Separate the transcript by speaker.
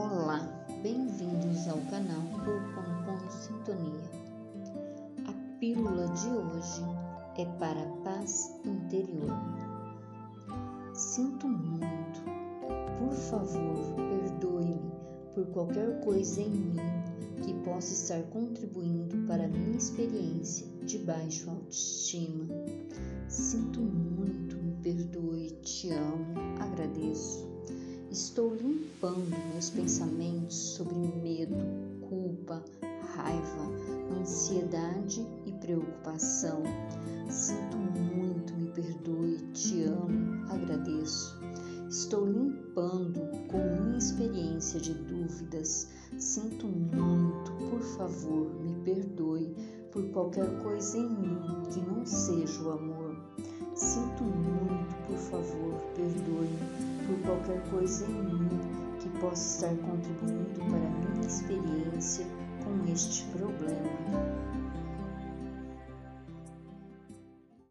Speaker 1: Olá, bem-vindos ao canal Ho'oponopono Sintonia. A pílula de hoje é para a paz interior. Sinto muito, por favor, perdoe-me por qualquer coisa em mim que possa estar contribuindo para a minha experiência de baixa autoestima. Sinto muito, me perdoe, te amo, agradeço. Estou limpando meus pensamentos sobre medo, culpa, raiva, ansiedade e preocupação. Sinto muito, me perdoe, te amo, agradeço. Estou limpando com minha experiência de dúvidas. Sinto muito, por favor, me perdoe por qualquer coisa em mim que não seja o amor. Sinto muito, por favor, perdoe por qualquer coisa em mim possa estar contribuindo para a minha experiência com este.